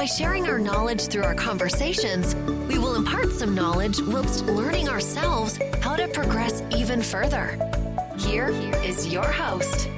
By sharing our knowledge through our conversations, we will impart some knowledge whilst learning ourselves how to progress even further. Here is your host,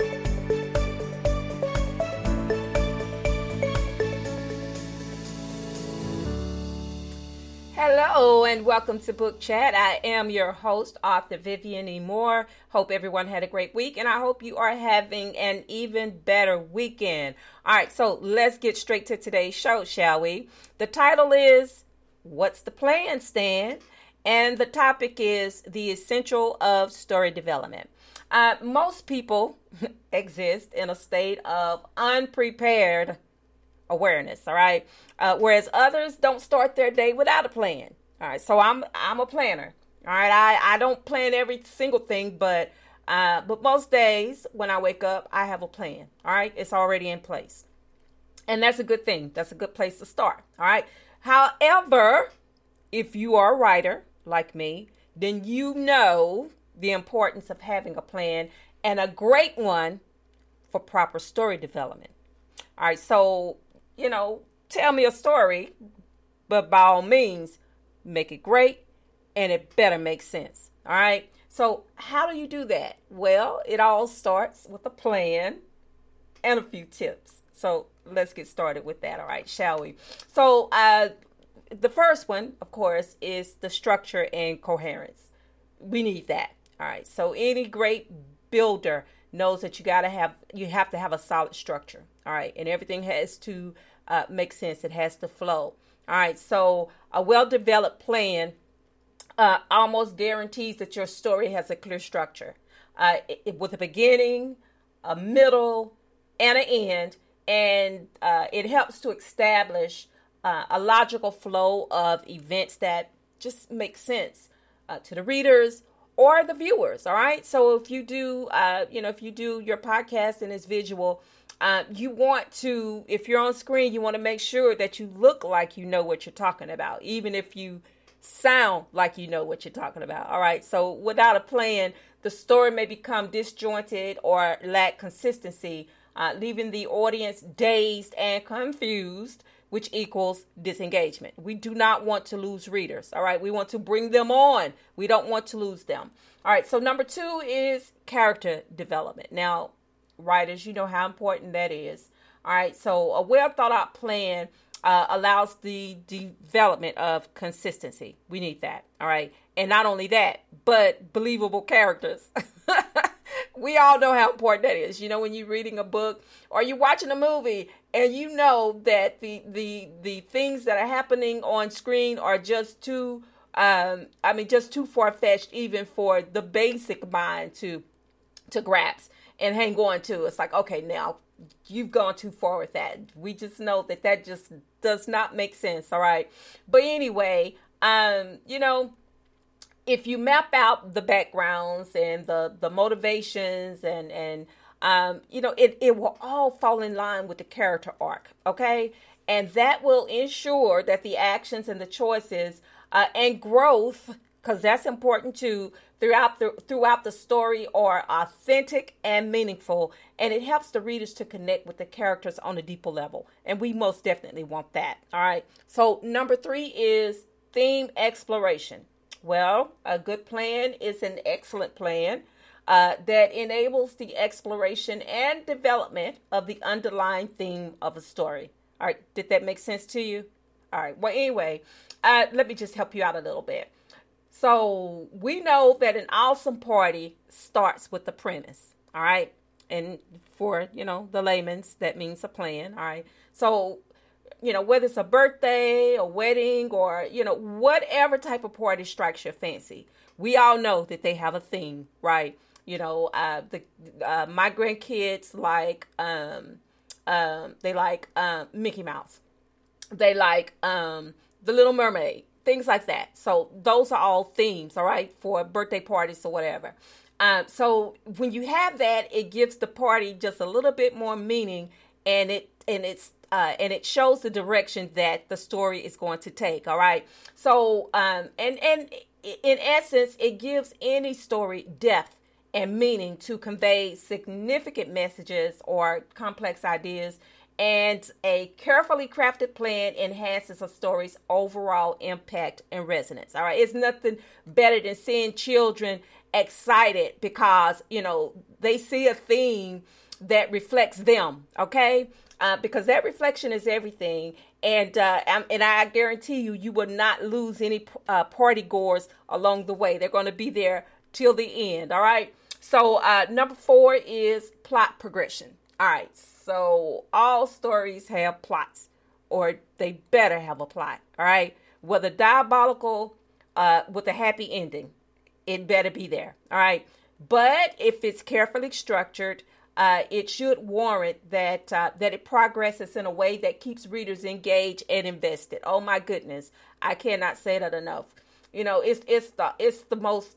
Hello and welcome to Book Chat. I am your host, author Vivian E. Moore. Hope everyone had a great week and I hope you are having an even better weekend. All right, so let's get straight to today's show, shall we? The title is What's the Plan, Stan? And the topic is the essential of story development. Uh, most people exist in a state of unprepared awareness all right? Uh, whereas others don't start their day without a plan all right? So i'm i'm a planner all right? I i don't plan every single thing but uh but most days when i wake up i have a plan all right? It's already in place. And that's a good thing. That's a good place to start all right? However if you are a writer like me then you know the importance of having a plan and a great one for proper story development all right, so you know, tell me a story, but by all means, make it great and it better make sense. All right. So, how do you do that? Well, it all starts with a plan and a few tips. So, let's get started with that. All right, shall we? So, uh, the first one, of course, is the structure and coherence. We need that. All right. So, any great builder knows that you got to have you have to have a solid structure all right and everything has to uh, make sense. It has to flow. All right so a well developed plan uh, almost guarantees that your story has a clear structure. Uh, it, with a beginning a middle and an end and uh, it helps to establish uh, a logical flow of events that just make sense uh, to the readers or the viewers all right? So if you do uh you know if you do your podcast and it's visual uh, you want to if you're on screen you want to make sure that you look like you know what you're talking about even if you sound like you know what you're talking about all right so without a plan the story may become disjointed or lack consistency uh, leaving the audience dazed and confused which equals disengagement. We do not want to lose readers. All right. We want to bring them on. We don't want to lose them. All right. So, number two is character development. Now, writers, you know how important that is. All right. So, a well thought out plan uh, allows the development of consistency. We need that. All right. And not only that, but believable characters. we all know how important that is. You know, when you're reading a book or you're watching a movie and you know that the the the things that are happening on screen are just too um I mean just too far fetched even for the basic mind to to grasp and hang on to. It's like, okay, now you've gone too far with that. We just know that that just does not make sense, all right? But anyway, um, you know, if you map out the backgrounds and the the motivations and and um, you know it, it will all fall in line with the character arc okay and that will ensure that the actions and the choices uh, and growth because that's important too throughout the throughout the story are authentic and meaningful and it helps the readers to connect with the characters on a deeper level and we most definitely want that all right so number three is theme exploration well, a good plan is an excellent plan uh, that enables the exploration and development of the underlying theme of a story. All right, did that make sense to you? All right, well, anyway, uh, let me just help you out a little bit. So, we know that an awesome party starts with the premise, all right? And for, you know, the layman's, that means a plan, all right? So, you know, whether it's a birthday, a wedding, or, you know, whatever type of party strikes your fancy. We all know that they have a theme, right? You know, uh, the uh, my grandkids like um, um, they like um, Mickey Mouse. They like um, the Little Mermaid. Things like that. So those are all themes, all right, for birthday parties or whatever. Um, so when you have that, it gives the party just a little bit more meaning, and it and it's uh, and it shows the direction that the story is going to take. All right. So um, and and in essence, it gives any story depth and meaning to convey significant messages or complex ideas and a carefully crafted plan enhances a story's overall impact and resonance. All right, it's nothing better than seeing children excited because you know they see a theme that reflects them. Okay, uh, because that reflection is everything. And uh, and I guarantee you, you will not lose any uh, party goers along the way. They're going to be there till the end. All right. So uh, number four is plot progression. All right. So all stories have plots, or they better have a plot. All right, whether diabolical, uh, with a happy ending, it better be there. All right, but if it's carefully structured. Uh, it should warrant that uh, that it progresses in a way that keeps readers engaged and invested. Oh my goodness, I cannot say that enough. You know, it's it's the it's the most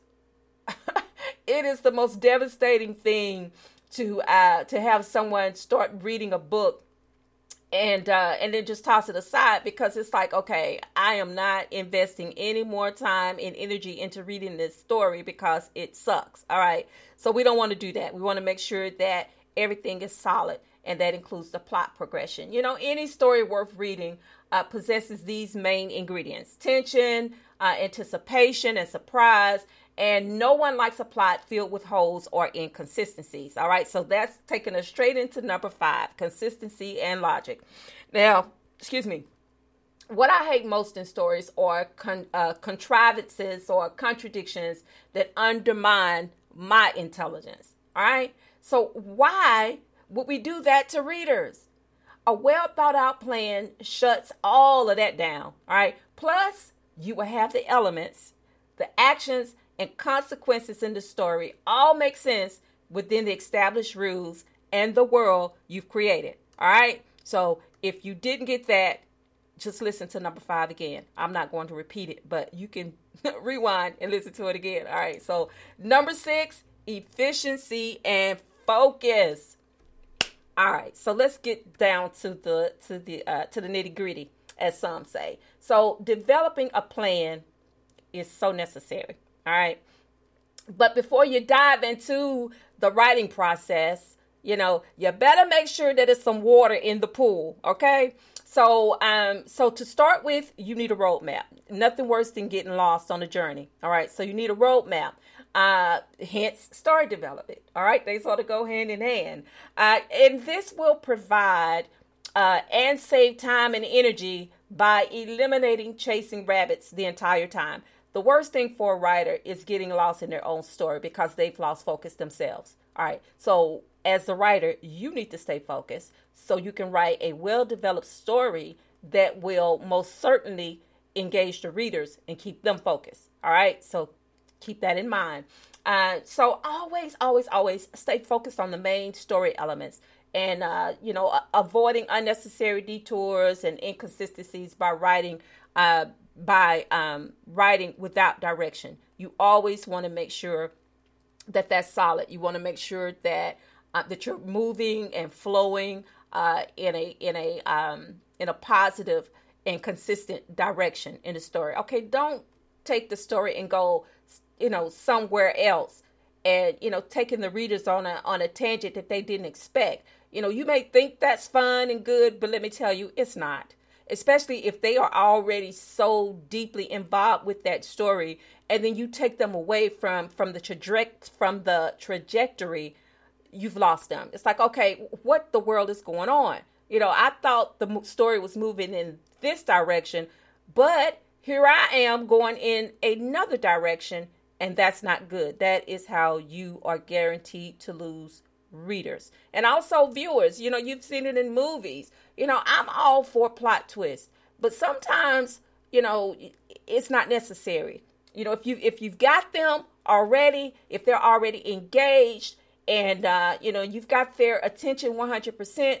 it is the most devastating thing to uh, to have someone start reading a book and uh, and then just toss it aside because it's like okay i am not investing any more time and energy into reading this story because it sucks all right? So we don't want to do that. We want to make sure that everything is solid and that includes the plot progression. You know any story worth reading uh, possesses these main ingredients tension uh, anticipation and surprise and no one likes a plot filled with holes or inconsistencies. All right, so that's taking us straight into number five consistency and logic. Now, excuse me. What I hate most in stories are con- uh, contrivances or contradictions that undermine my intelligence. All right, so why would we do that to readers? A well thought out plan shuts all of that down. All right, plus you will have the elements, the actions, and consequences in the story all make sense within the established rules and the world you've created. All right. So if you didn't get that, just listen to number five again. I'm not going to repeat it, but you can rewind and listen to it again. All right. So number six, efficiency and focus. All right. So let's get down to the to the uh, to the nitty gritty, as some say. So developing a plan is so necessary. All right. But before you dive into the writing process, you know, you better make sure that there's some water in the pool, okay? So, um, so to start with, you need a roadmap. Nothing worse than getting lost on a journey. All right, so you need a roadmap. Uh, hence, story development. All right, they sort of go hand in hand, uh, and this will provide uh, and save time and energy by eliminating chasing rabbits the entire time. The worst thing for a writer is getting lost in their own story because they've lost focus themselves. All right. So, as the writer, you need to stay focused so you can write a well developed story that will most certainly engage the readers and keep them focused. All right. So, keep that in mind. Uh, so, always, always, always stay focused on the main story elements and, uh, you know, avoiding unnecessary detours and inconsistencies by writing. Uh, by um, writing without direction. You always want to make sure that that's solid. You want to make sure that uh, that you're moving and flowing uh, in a in a um, in a positive and consistent direction in the story. Okay, don't take the story and go, you know, somewhere else, and you know, taking the readers on a on a tangent that they didn't expect. You know, you may think that's fun and good, but let me tell you, it's not especially if they are already so deeply involved with that story and then you take them away from from the traje- from the trajectory you've lost them. It's like okay what the world is going on? You know i thought the story was moving in this direction but here i am going in another direction and that's not good. That is how you are guaranteed to lose readers and also viewers you know you've seen it in movies you know, I'm all for plot twists, but sometimes, you know, it's not necessary. You know, if you if you've got them already, if they're already engaged and uh, you know, you've got their attention 100%,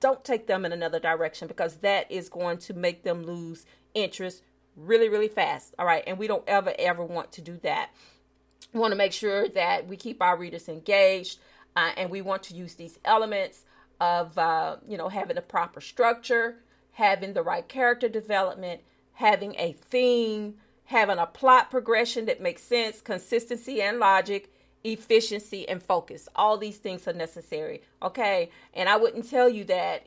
don't take them in another direction because that is going to make them lose interest really, really fast. All right. And we don't ever, ever want to do that. We want to make sure that we keep our readers engaged uh, and we want to use these elements of, uh, you know, having a proper structure, having the right character development, having a theme, having a plot progression that makes sense, consistency and logic, efficiency and focus. All these things are necessary. Okay. And I wouldn't tell you that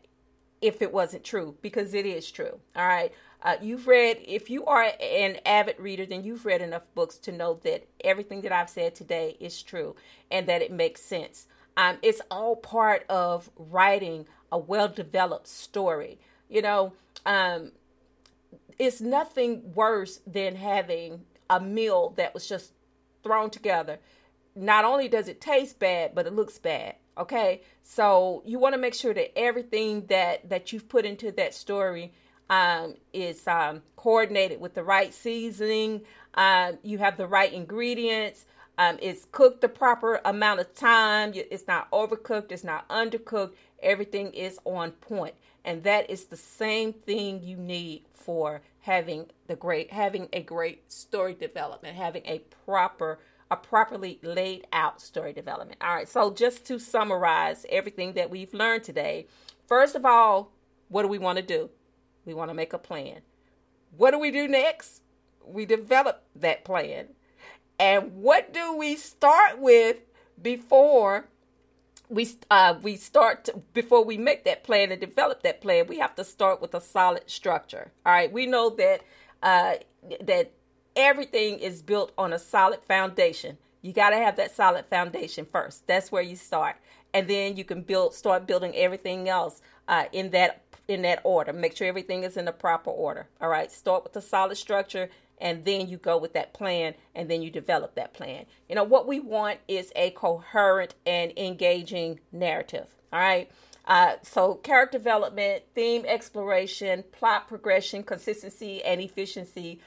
if it wasn't true because it is true. All right. Uh, you've read, if you are an avid reader, then you've read enough books to know that everything that I've said today is true and that it makes sense. Um, it's all part of writing a well developed story. You know, um, it's nothing worse than having a meal that was just thrown together. Not only does it taste bad, but it looks bad. Okay, so you want to make sure that everything that that you've put into that story um, is um, coordinated with the right seasoning. Um, you have the right ingredients. Um, it's cooked the proper amount of time. It's not overcooked. It's not undercooked. Everything is on point, and that is the same thing you need for having the great having a great story development, having a proper a properly laid out story development. All right, so just to summarize everything that we've learned today, first of all, what do we want to do? We want to make a plan. What do we do next? We develop that plan. And what do we start with before we uh, we start to, before we make that plan and develop that plan? We have to start with a solid structure. All right, we know that uh, that everything is built on a solid foundation. You got to have that solid foundation first. That's where you start, and then you can build start building everything else uh, in that in that order. Make sure everything is in the proper order. All right, start with the solid structure, and then you go with that plan, and then you develop that plan. You know what we want is a coherent and engaging narrative. All right. Uh, so, character development, theme exploration, plot progression, consistency, and efficiency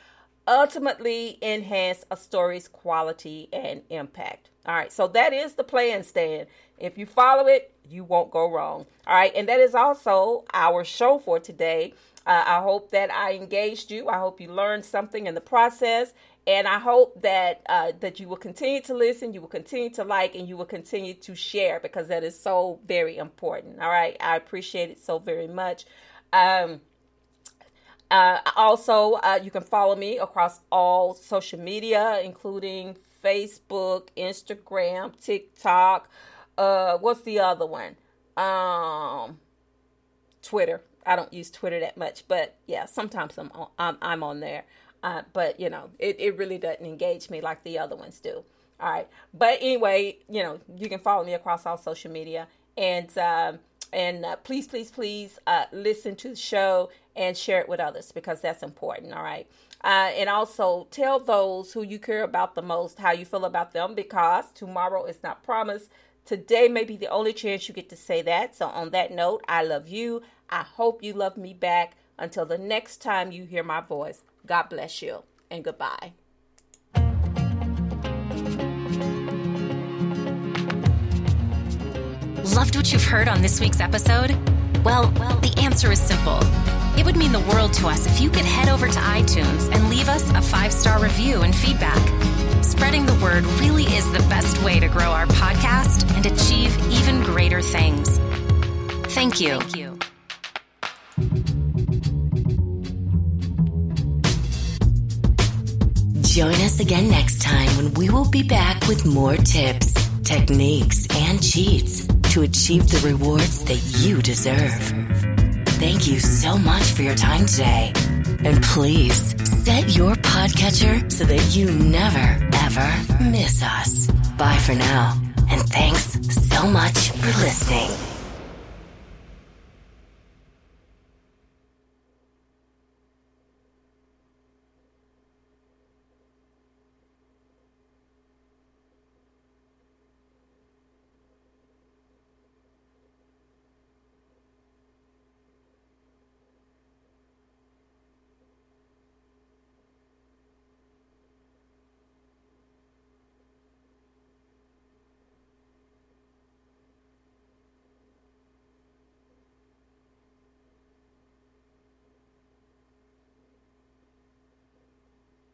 ultimately enhance a story's quality and impact. All right, so that is the plan, Stan. If you follow it, you won't go wrong. All right, and that is also our show for today. Uh, I hope that I engaged you. I hope you learned something in the process, and I hope that uh, that you will continue to listen, you will continue to like, and you will continue to share because that is so very important. All right, I appreciate it so very much. Um, uh, also, uh, you can follow me across all social media, including Facebook, Instagram, TikTok. Uh, what's the other one? Um, Twitter. I don't use Twitter that much, but yeah, sometimes I'm on, I'm, I'm on there. Uh, but you know, it, it really doesn't engage me like the other ones do. All right. But anyway, you know, you can follow me across all social media. And um, and uh, please, please, please uh, listen to the show and share it with others because that's important. All right. Uh, and also tell those who you care about the most how you feel about them because tomorrow is not promised. Today may be the only chance you get to say that. So, on that note, I love you. I hope you love me back. Until the next time you hear my voice, God bless you and goodbye. Loved what you've heard on this week's episode? Well, well, the answer is simple. It would mean the world to us if you could head over to iTunes and leave us a five star review and feedback. Spreading the word really is the best way to grow our podcast and achieve even greater things. Thank you. Thank you. Join us again next time when we will be back with more tips, techniques, and cheats to achieve the rewards that you deserve. Thank you so much for your time today. And please set your podcatcher so that you never, ever miss us. Bye for now. And thanks so much for listening.